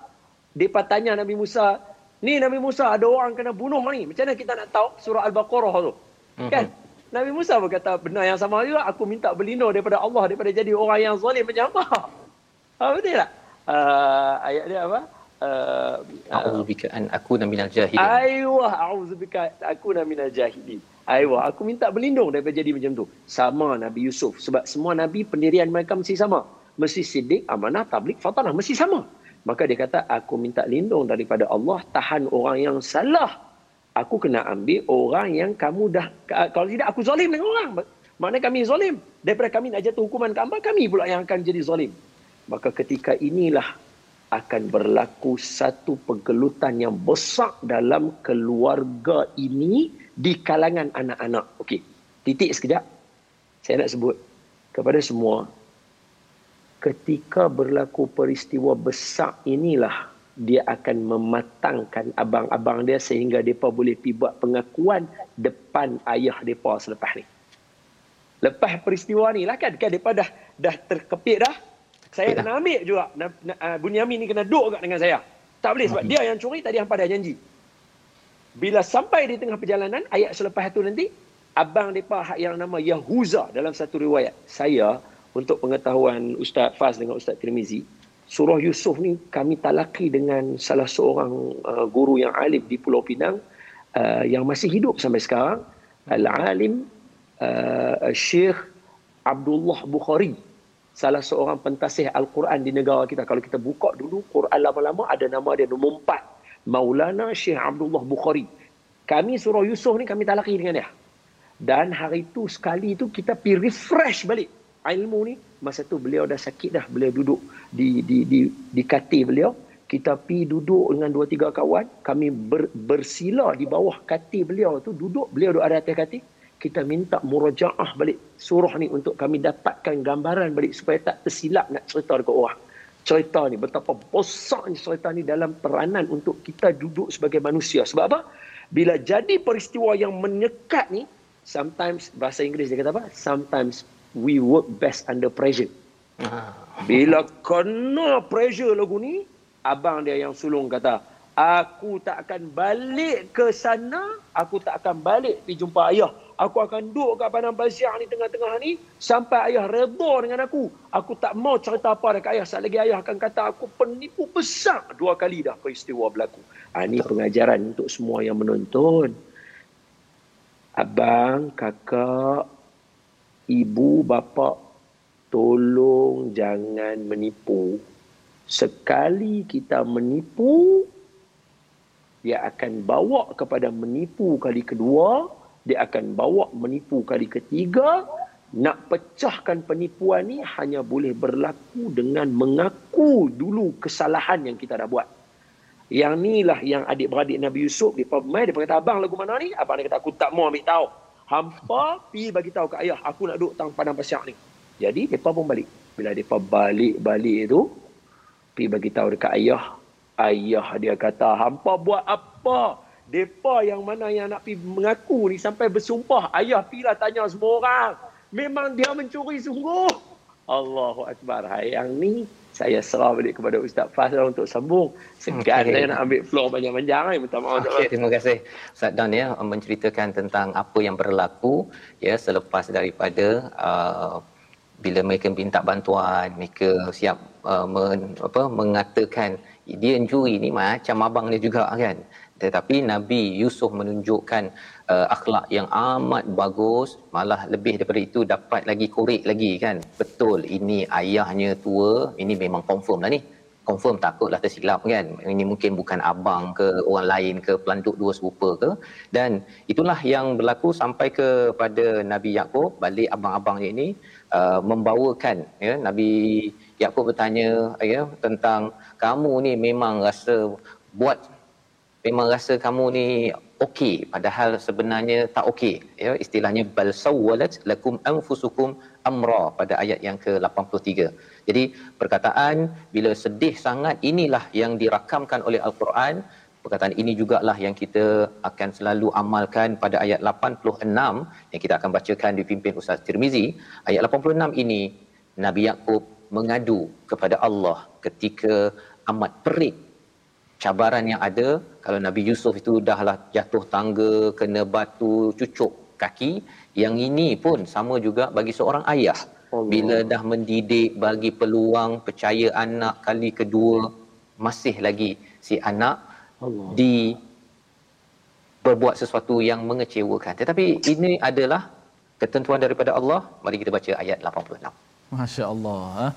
dia tanya Nabi Musa, ni Nabi Musa ada orang kena bunuh ni. Macam mana kita nak tahu surah Al-Baqarah tu? Mm-hmm. Kan? Nabi Musa berkata benar yang sama juga. Aku minta berlindung daripada Allah daripada jadi orang yang zalim macam apa. Ha, betul tak? Uh, ayat dia apa? Uh, a'udzubika an akuna minal jahilin. Aywa, a'udzubika akuna minal jahilin. Aywa, aku minta berlindung daripada jadi macam tu. Sama Nabi Yusuf. Sebab semua Nabi pendirian mereka mesti sama. Mesti sidik, amanah, tablik, fatanah. Mesti sama. Maka dia kata, aku minta lindung daripada Allah. Tahan orang yang salah aku kena ambil orang yang kamu dah kalau tidak aku zalim dengan orang mana kami zalim daripada kami nak jatuh hukuman ke hamba kami pula yang akan jadi zalim maka ketika inilah akan berlaku satu pergelutan yang besar dalam keluarga ini di kalangan anak-anak okey titik sekejap saya nak sebut kepada semua ketika berlaku peristiwa besar inilah dia akan mematangkan abang-abang dia sehingga mereka boleh pergi buat pengakuan depan ayah mereka selepas ni. Lepas peristiwa ni lah kan, kan mereka dah, dah terkepit dah. Saya kena ambil juga. Uh, Bunyamin ni kena duduk juga dengan saya. Tak boleh sebab dia yang curi tadi hampa dah janji. Bila sampai di tengah perjalanan, ayat selepas itu nanti, abang mereka yang nama Yahuza dalam satu riwayat. Saya, untuk pengetahuan Ustaz Faz dengan Ustaz Tirmizi, surah Yusuf ni kami talaki dengan salah seorang uh, guru yang alim di Pulau Pinang uh, yang masih hidup sampai sekarang al-alim uh, Syekh Abdullah Bukhari. Salah seorang pentasih al-Quran di negara kita. Kalau kita buka dulu Quran lama-lama ada nama dia nombor 4 Maulana Syekh Abdullah Bukhari. Kami surah Yusuf ni kami talaki dengan dia. Dan hari tu sekali tu kita pi refresh balik ilmu ni masa tu beliau dah sakit dah. Beliau duduk di di di di katil beliau. Kita pi duduk dengan dua tiga kawan. Kami ber, bersila di bawah katil beliau tu. Duduk beliau duduk ada atas katil. Kita minta murajaah balik surah ni untuk kami dapatkan gambaran balik supaya tak tersilap nak cerita dekat orang. Cerita ni betapa besarnya cerita ni dalam peranan untuk kita duduk sebagai manusia. Sebab apa? Bila jadi peristiwa yang menyekat ni sometimes bahasa Inggeris dia kata apa? Sometimes we work best under pressure. Ah. Bila kena pressure lagu ni, abang dia yang sulung kata, aku tak akan balik ke sana, aku tak akan balik pergi jumpa ayah. Aku akan duduk kat Padang Pasir ni tengah-tengah ni sampai ayah redha dengan aku. Aku tak mau cerita apa dekat ayah. Saat lagi ayah akan kata aku penipu besar. Dua kali dah peristiwa berlaku. Ha, ini pengajaran untuk semua yang menonton. Abang, kakak, ibu bapa tolong jangan menipu. Sekali kita menipu dia akan bawa kepada menipu kali kedua dia akan bawa menipu kali ketiga. Nak pecahkan penipuan ni hanya boleh berlaku dengan mengaku dulu kesalahan yang kita dah buat. Yang ni lah yang adik-beradik Nabi Yusuf dia pemain dia kata abang lagu mana ni? Abang dia kata aku tak mau ambil tahu hampa pi bagi tahu ke ayah aku nak duduk tang padang pasir ni. Jadi depa pun balik. Bila depa balik-balik tu pi bagi tahu dekat ayah. Ayah dia kata hampa buat apa? Depa yang mana yang nak pi mengaku ni sampai bersumpah ayah pilah tanya semua orang. Memang dia mencuri sungguh. Allahu akbar. Yang ni saya serah balik kepada Ustaz Fas lah untuk sambung. Segan okay. saya nak ambil floor panjang-panjang ni. Minta maaf. Okay, terima kasih Ustaz Dan ya menceritakan tentang apa yang berlaku ya selepas daripada uh, bila mereka minta bantuan, mereka siap uh, men, apa, mengatakan dia juri ni macam abang dia juga kan. Tetapi Nabi Yusuf menunjukkan uh, akhlak yang amat bagus, malah lebih daripada itu dapat lagi korek lagi kan. Betul ini ayahnya tua, ini memang confirm lah ni. Confirm takutlah tersilap kan. Ini mungkin bukan abang ke orang lain ke pelanduk dua serupa ke. Dan itulah yang berlaku sampai kepada Nabi Yaakob, balik abang-abangnya ini uh, membawakan ya Nabi Yaakob bertanya ya tentang kamu ni memang rasa buat memang rasa kamu ni okey. Padahal sebenarnya tak okey. Ya istilahnya bal sawwalat lakum anfusukum amra pada ayat yang ke-83 jadi perkataan bila sedih sangat inilah yang dirakamkan oleh al-Quran. Perkataan ini jugalah yang kita akan selalu amalkan pada ayat 86 yang kita akan bacakan dipimpin Ustaz Tirmizi. Ayat 86 ini Nabi Yakub mengadu kepada Allah ketika amat perit cabaran yang ada kalau Nabi Yusuf itu dahlah jatuh tangga kena batu cucuk kaki yang ini pun sama juga bagi seorang ayah Allah. bila dah mendidik bagi peluang percaya anak kali kedua masih lagi si anak Allah. di berbuat sesuatu yang mengecewakan tetapi ini adalah ketentuan daripada Allah mari kita baca ayat 86 Masya-Allah ha?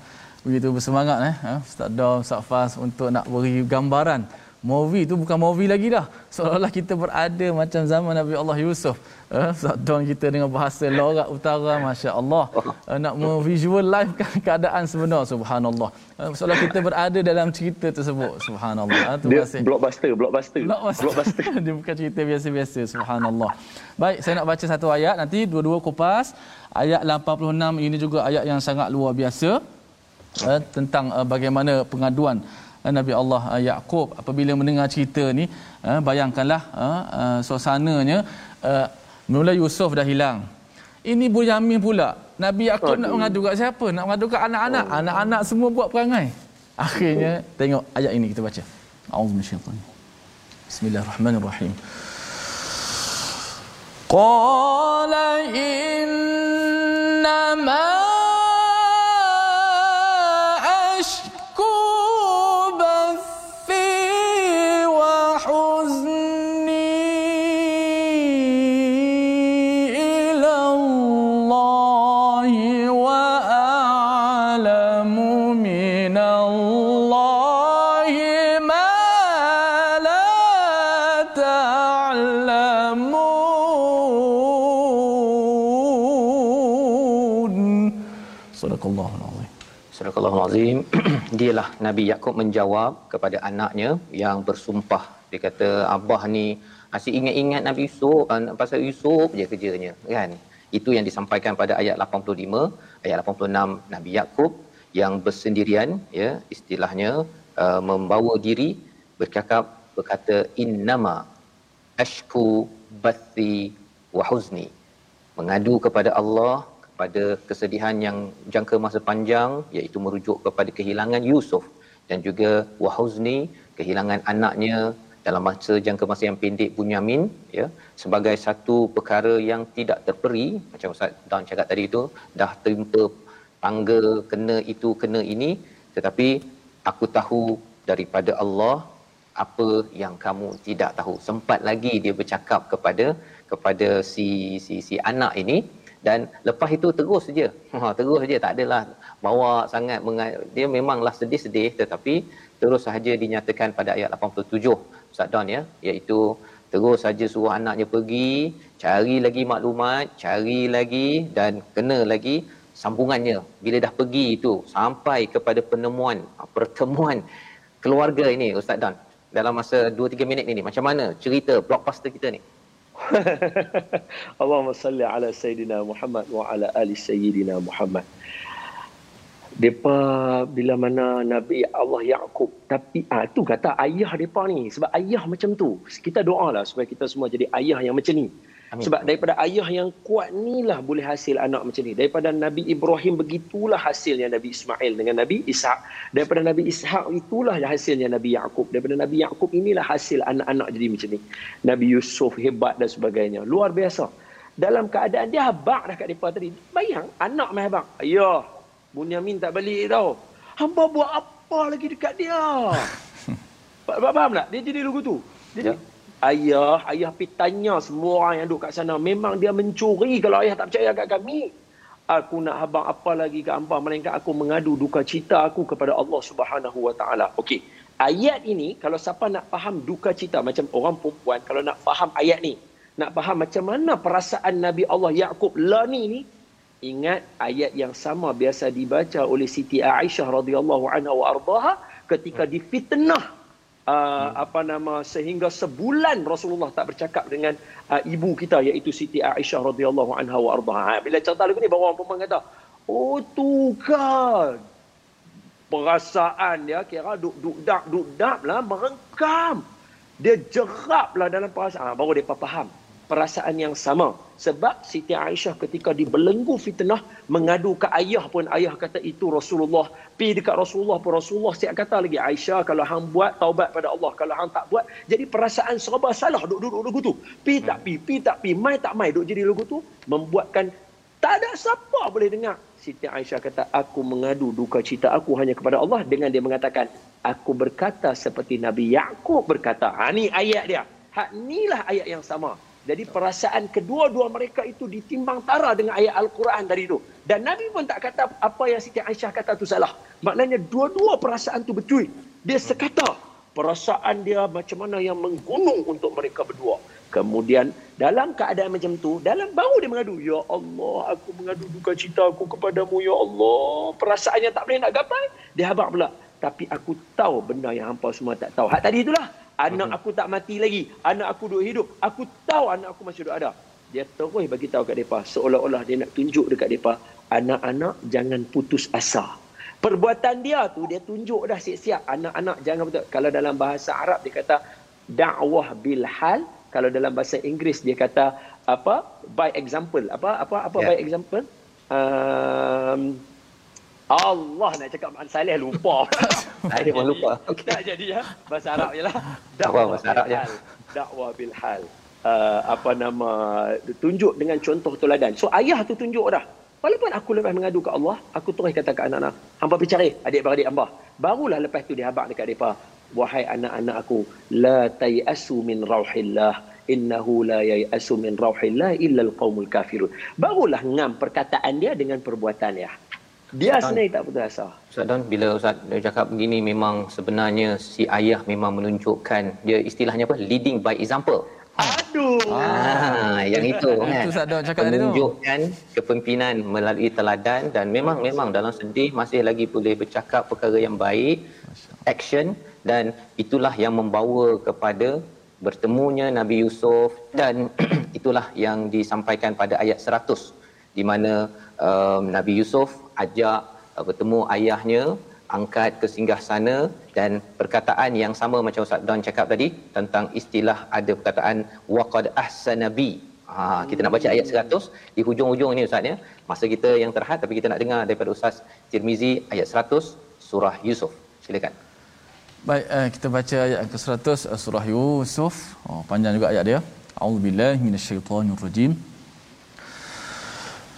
Begitu bersemangat eh? Ha? Ustaz Dom Ustaz Fas untuk nak beri gambaran. Movie tu bukan movie lagi dah. Seolah-olah kita berada macam zaman Nabi Allah Yusuf. Eh Ustaz Don kita dengan bahasa lorak utara masya-Allah. Eh, nak visual live kan keadaan sebenar subhanallah. Eh, seolah kita berada dalam cerita tersebut subhanallah. Eh, terima kasih. blockbuster blockbuster. Blockbuster, blockbuster. dia bukan cerita biasa-biasa subhanallah. Baik saya nak baca satu ayat. Nanti dua-dua kupas. Ayat 86 ini juga ayat yang sangat luar biasa uh, tentang uh, bagaimana pengaduan uh, Nabi Allah uh, Yaqub apabila mendengar cerita ni uh, bayangkanlah uh, uh, suasananya uh, mula Yusuf dah hilang. Ini Bunyamin pula. Nabi Yaqub nak mengadu kat siapa? Nak mengadu kat anak-anak. Oh. anak-anak semua buat perangai. Akhirnya tengok ayat ini kita baca. Auzubillahi Bismillahirrahmanirrahim. Qala innama Azim dialah Nabi Yakub menjawab kepada anaknya yang bersumpah. Dia kata abah ni asyik ingat-ingat Nabi Yusuf uh, pasal Yusuf je kerjanya kan? Itu yang disampaikan pada ayat 85 ayat 86 Nabi Yakub yang bersendirian ya istilahnya uh, membawa diri bercakap berkata innama ashku bathi wa huzni. Mengadu kepada Allah pada kesedihan yang jangka masa panjang iaitu merujuk kepada kehilangan Yusuf dan juga Wahuzni kehilangan anaknya dalam masa jangka masa yang pendek Bunyamin ya sebagai satu perkara yang tidak terperi. Macam Ustaz Dan cakap tadi itu dah terima tangga kena itu kena ini. Tetapi aku tahu daripada Allah apa yang kamu tidak tahu. Sempat lagi dia bercakap kepada kepada si si si anak ini dan lepas itu terus saja ha terus saja tak adalah bawa sangat dia memanglah sedih-sedih tetapi terus saja dinyatakan pada ayat 87 Ustaz Don ya. Iaitu terus saja suruh anaknya pergi cari lagi maklumat cari lagi dan kena lagi sambungannya. Bila dah pergi itu sampai kepada penemuan pertemuan keluarga ini Ustaz Don dalam masa 2 3 minit ini. Macam mana cerita blockbuster kita ni Allahumma salli ala Sayyidina Muhammad wa ala ali Sayyidina Muhammad. Depa bila mana Nabi Allah Yaqub tapi ah tu kata ayah depa ni sebab ayah macam tu. Kita doalah supaya kita semua jadi ayah yang macam ni. Amin. Sebab daripada ayah yang kuat ni lah boleh hasil anak macam ni. Daripada Nabi Ibrahim begitulah hasilnya Nabi Ismail dengan Nabi Ishak. Daripada Nabi Ishak itulah hasilnya Nabi Yaakob. Daripada Nabi Yaakob inilah hasil anak-anak jadi macam ni. Nabi Yusuf hebat dan sebagainya. Luar biasa. Dalam keadaan dia habak dah kat mereka tadi. Bayang anak main habak. Ayah, Bunyamin tak balik tau. Hamba buat apa lagi dekat dia? Faham tak? Dia jadi lugu tu. Dia ya ayah, ayah pergi tanya semua orang yang duduk kat sana. Memang dia mencuri kalau ayah tak percaya kat kami. Aku nak habang apa lagi kat hamba melainkan aku mengadu duka cita aku kepada Allah Subhanahu Wa Taala. Okey. Ayat ini kalau siapa nak faham duka cita macam orang perempuan kalau nak faham ayat ni, nak faham macam mana perasaan Nabi Allah Yaqub Lani ni, ingat ayat yang sama biasa dibaca oleh Siti Aisyah radhiyallahu anha wa ardaha ketika difitnah uh, apa nama sehingga sebulan Rasulullah tak bercakap dengan uh, ibu kita iaitu Siti Aisyah radhiyallahu anha wa ardaha. Ha, bila cerita lagu ni baru orang perempuan kata, "Oh tu kan." Perasaan dia kira duk duk dak duk dak lah merengkam. Dia jeraplah dalam perasaan. Ha, baru dia faham perasaan yang sama. Sebab Siti Aisyah ketika dibelenggu fitnah mengadu ke ayah pun ayah kata itu Rasulullah. Pi dekat Rasulullah pun Rasulullah siap kata lagi Aisyah kalau hang buat taubat pada Allah. Kalau hang tak buat jadi perasaan serba salah duduk-duduk lagu tu. Pi tak pi, pi tak pi, mai tak mai duduk jadi lagu tu membuatkan tak ada siapa boleh dengar. Siti Aisyah kata aku mengadu duka cita aku hanya kepada Allah dengan dia mengatakan aku berkata seperti Nabi Yaakob berkata. Ha ni ayat dia. Hak inilah ayat yang sama. Jadi perasaan kedua-dua mereka itu ditimbang tara dengan ayat Al-Quran tadi itu. Dan Nabi pun tak kata apa yang Siti Aisyah kata itu salah. Maknanya dua-dua perasaan itu betul. Dia sekata perasaan dia macam mana yang menggunung untuk mereka berdua. Kemudian dalam keadaan macam tu, dalam baru dia mengadu, Ya Allah, aku mengadu duka cita aku kepadamu, Ya Allah. Perasaannya tak boleh nak gapai, dia habak pula. Tapi aku tahu benda yang hampa semua tak tahu. Hak tadi itulah. Anak aku tak mati lagi. Anak aku duduk hidup. Aku tahu anak aku masih duduk ada. Dia terus bagi tahu kat mereka. Seolah-olah dia nak tunjuk dekat mereka. Anak-anak jangan putus asa. Perbuatan dia tu dia tunjuk dah siap-siap. Anak-anak jangan putus. Kalau dalam bahasa Arab dia kata dakwah bil hal. Kalau dalam bahasa Inggeris dia kata apa? By example. Apa apa apa yeah. by example? Um, Allah nak cakap Mak Saleh lupa. Saya pun lupa. Okay. Tak jadi ya. Bahasa Arab je lah. Dakwah bahasa Arab je. Dakwah bil hal. Uh, apa nama tunjuk dengan contoh teladan. So ayah tu tunjuk dah. Walaupun aku lepas mengadu ke Allah, aku terus kata ke anak-anak, hamba pergi cari adik-beradik hamba. Barulah lepas tu dia habaq dekat depa, wahai anak-anak aku, la tayasu min rauhillah innahu la yayasu min rauhillah illa alqaumul kafirun. Barulah ngam perkataan dia dengan perbuatan dia. Dia sendiri tak putus asa. Ustaz Don, bila Ustaz dia cakap begini memang sebenarnya si ayah memang menunjukkan dia istilahnya apa? Leading by example. Aduh. Ah, yang itu kan. Itu Ustaz Don cakap tadi tu. Menunjukkan kepimpinan melalui teladan dan memang oh, memang dalam sedih masih lagi boleh bercakap perkara yang baik, action dan itulah yang membawa kepada bertemunya Nabi Yusuf dan itulah yang disampaikan pada ayat 100 di mana um, Nabi Yusuf ajak uh, bertemu ayahnya angkat ke singgah sana dan perkataan yang sama macam Ustaz Don cakap tadi tentang istilah ada perkataan waqad ahsanabi ha kita nak baca ayat 100 di hujung-hujung ini Ustaz ya masa kita yang terhad tapi kita nak dengar daripada Ustaz Tirmizi ayat 100 surah Yusuf silakan Baik, eh, kita baca ayat ke-100 eh, surah Yusuf. Oh, panjang juga ayat dia. A'udzubillahi minasyaitonirrajim.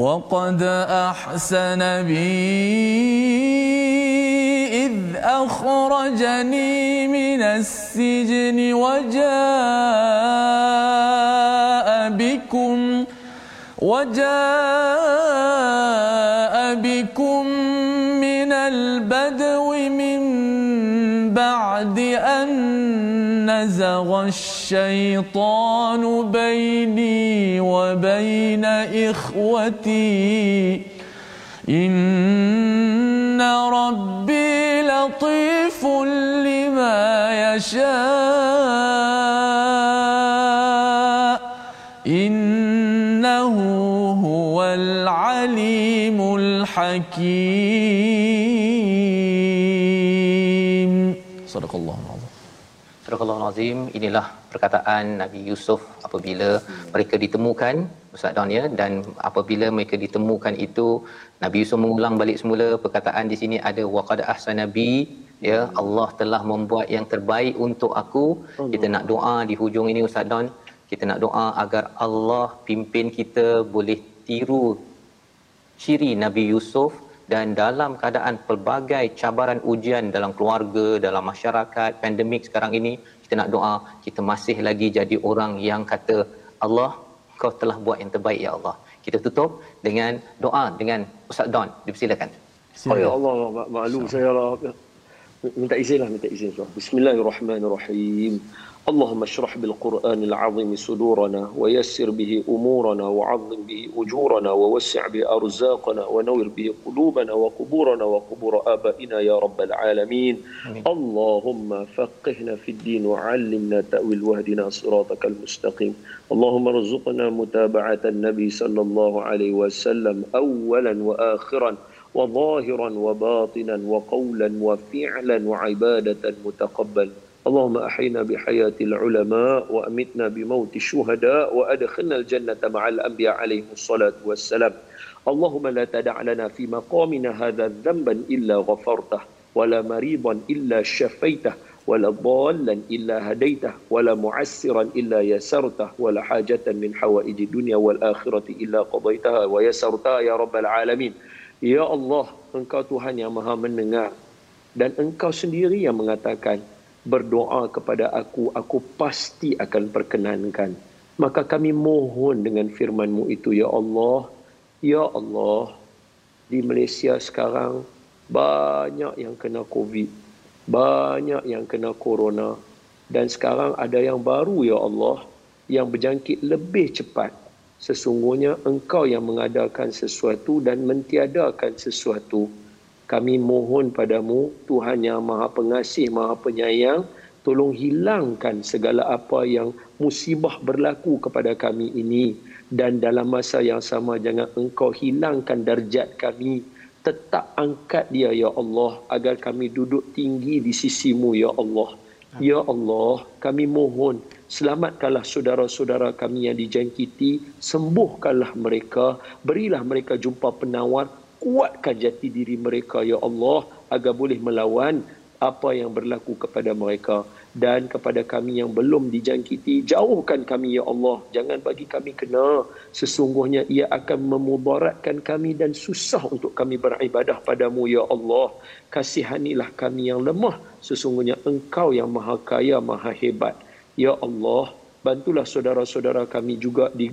وقد أحسن بي إذ أخرجني من السجن وجاء بكم وجاء بكم من البدو من بعد أن نزغ الشيطان بيني وبين إخوتي. إن ربي لطيف لما يشاء. إنه هو العليم الحكيم. صدق الله. Surah Al-Azim inilah perkataan Nabi Yusuf apabila mereka ditemukan Ustaz Don ya. Dan apabila mereka ditemukan itu Nabi Yusuf mengulang balik semula perkataan di sini ada waqad ahsanabi ya. Allah telah membuat yang terbaik untuk aku. Kita nak doa di hujung ini Ustaz Don. Kita nak doa agar Allah pimpin kita boleh tiru. Ciri Nabi Yusuf dan dalam keadaan pelbagai cabaran ujian dalam keluarga, dalam masyarakat, pandemik sekarang ini, kita nak doa, kita masih lagi jadi orang yang kata, Allah, kau telah buat yang terbaik, Ya Allah. Kita tutup dengan doa dengan Ustaz Don. Dipersilakan. Ya Allah, maklum saya lah. Minta izin lah, minta izin. Bismillahirrahmanirrahim. اللهم اشرح بالقرآن العظيم صدورنا ويسر به أمورنا وعظم به أجورنا ووسع به أرزاقنا ونور به قلوبنا وقبورنا وقبور آبائنا يا رب العالمين. أمين. اللهم فقهنا في الدين وعلمنا تأويل واهدنا صراطك المستقيم. اللهم ارزقنا متابعة النبي صلى الله عليه وسلم أولا وآخرا وظاهرا وباطنا وقولا وفعلا وعبادة متقبل. اللهم أحينا بحياة العلماء وأمتنا بموت الشهداء وأدخلنا الجنة مع الأنبياء عليهم الصلاة والسلام اللهم لا تدع لنا في مقامنا هذا ذنبا إلا غفرته ولا مريضا إلا شفيته ولا ضالا إلا هديته ولا معسرا إلا يسرته ولا حاجة من حوائج الدنيا والآخرة إلا قضيتها ويسرتها يا رب العالمين Ya Allah, Engkau Tuhan yang maha mendengar. Dan Engkau sendiri yang mengatakan, berdoa kepada aku, aku pasti akan perkenankan. Maka kami mohon dengan firman-Mu itu, Ya Allah, Ya Allah, di Malaysia sekarang banyak yang kena COVID, banyak yang kena Corona, dan sekarang ada yang baru, Ya Allah, yang berjangkit lebih cepat. Sesungguhnya Engkau yang mengadakan sesuatu dan mentiadakan sesuatu kami mohon padamu Tuhan yang maha pengasih, maha penyayang tolong hilangkan segala apa yang musibah berlaku kepada kami ini. Dan dalam masa yang sama jangan engkau hilangkan darjat kami. Tetap angkat dia ya Allah agar kami duduk tinggi di sisimu ya Allah. Ya Allah kami mohon selamatkanlah saudara-saudara kami yang dijangkiti sembuhkanlah mereka berilah mereka jumpa penawar kuatkan jati diri mereka ya Allah agar boleh melawan apa yang berlaku kepada mereka. Dan kepada kami yang belum dijangkiti jauhkan kami ya Allah. Jangan bagi kami kena. Sesungguhnya ia akan memudaratkan kami dan susah untuk kami beribadah padamu ya Allah. Kasihanilah kami yang lemah. Sesungguhnya engkau yang maha kaya maha hebat. Ya Allah bantulah saudara-saudara kami juga di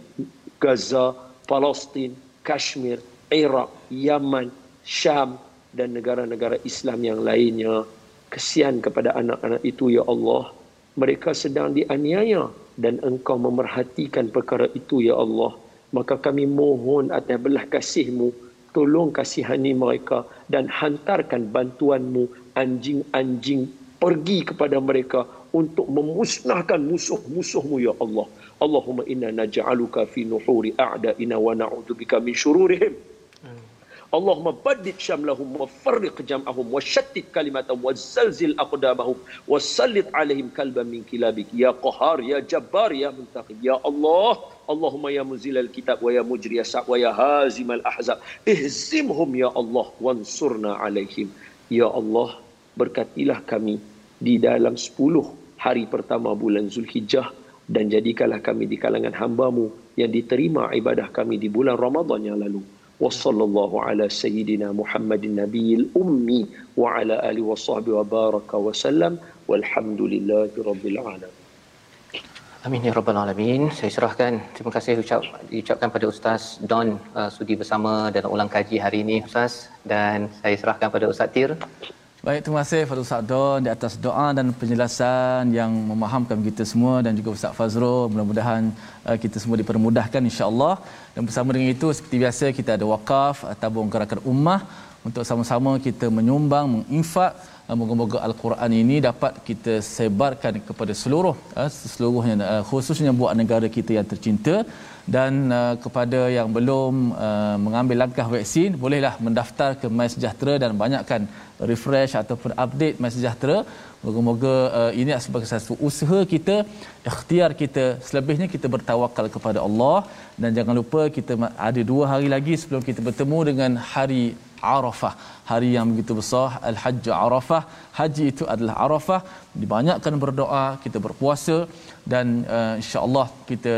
Gaza Palestin Kashmir Iraq, Yaman, Syam dan negara-negara Islam yang lainnya. Kesian kepada anak-anak itu ya Allah. Mereka sedang dianiaya dan engkau memerhatikan perkara itu ya Allah. Maka kami mohon atas belah kasihmu, tolong kasihani mereka dan hantarkan bantuanmu anjing-anjing pergi kepada mereka untuk memusnahkan musuh-musuhmu ya Allah. Allahumma inna naj'aluka fi nuhuri a'da'ina wa na'udzubika min syururihim. Allahumma baddid syamlahum wa farriq jam'ahum wa syattid kalimatahum wa zalzil aqdamahum wa sallit alaihim kalban min kilabik. Ya qahar ya jabbar ya muntaqib ya Allah Allahumma ya muzilal kitab wa ya mujriya sa' wa ya hazimal ahzab ihzimhum ya Allah wansurna alaihim. Ya Allah berkatilah kami di dalam 10 hari pertama bulan Zulhijjah dan jadikanlah kami di kalangan hambamu yang diterima ibadah kami di bulan Ramadhan yang lalu. وصلى الله على سيدنا محمد النبي الأمي وعلى آله وصحبه وبارك وسلم والحمد لله رب العالمين Amin ya rabbal alamin. Saya serahkan terima kasih ucap diucapkan pada Ustaz Don uh, sudi bersama dalam ulang kaji hari ini Ustaz dan saya serahkan pada Ustaz Tir Baik, terima kasih Fadul Sa'don di atas doa dan penjelasan yang memahamkan kita semua dan juga Ustaz Fazrul. Mudah-mudahan uh, kita semua dipermudahkan insya-Allah. Dan bersama dengan itu seperti biasa kita ada wakaf uh, tabung gerakan ummah untuk sama-sama kita menyumbang, menginfak uh, moga-moga al-Quran ini dapat kita sebarkan kepada seluruh uh, seluruhnya uh, khususnya buat negara kita yang tercinta dan uh, kepada yang belum uh, mengambil langkah vaksin bolehlah mendaftar ke My Sejahtera dan banyakkan refresh ataupun update My Sejahtera. Moga-moga uh, ini sebagai satu usaha kita ikhtiar kita. Selebihnya kita bertawakal kepada Allah. Dan jangan lupa kita ada dua hari lagi sebelum kita bertemu dengan hari Arafah. Hari yang begitu besar Al-Hajj Arafah. Haji itu adalah Arafah. Dibanyakkan berdoa kita berpuasa. Dan uh, insya-Allah kita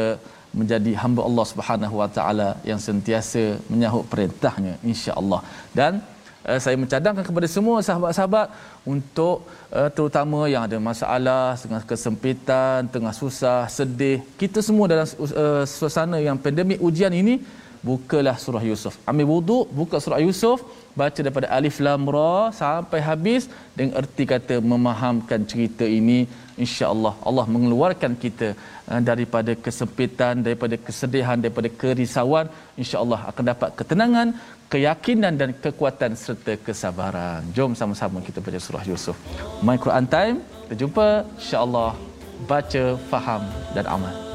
menjadi hamba Allah Subhanahu Wa Taala yang sentiasa menyahut perintahnya insya-Allah. Dan uh, saya mencadangkan kepada semua sahabat-sahabat untuk uh, terutama yang ada masalah tengah kesempitan tengah susah sedih kita semua dalam uh, suasana yang pandemik ujian ini bukalah surah Yusuf. Ambil wuduk buka surah Yusuf baca daripada alif lam ra sampai habis dengan erti kata memahamkan cerita ini insya-Allah Allah mengeluarkan kita uh, daripada kesempitan daripada kesedihan daripada kerisauan. insya-Allah akan dapat ketenangan keyakinan dan kekuatan serta kesabaran. Jom sama-sama kita baca surah Yusuf. My Quran time kita jumpa. insya-Allah baca faham dan amal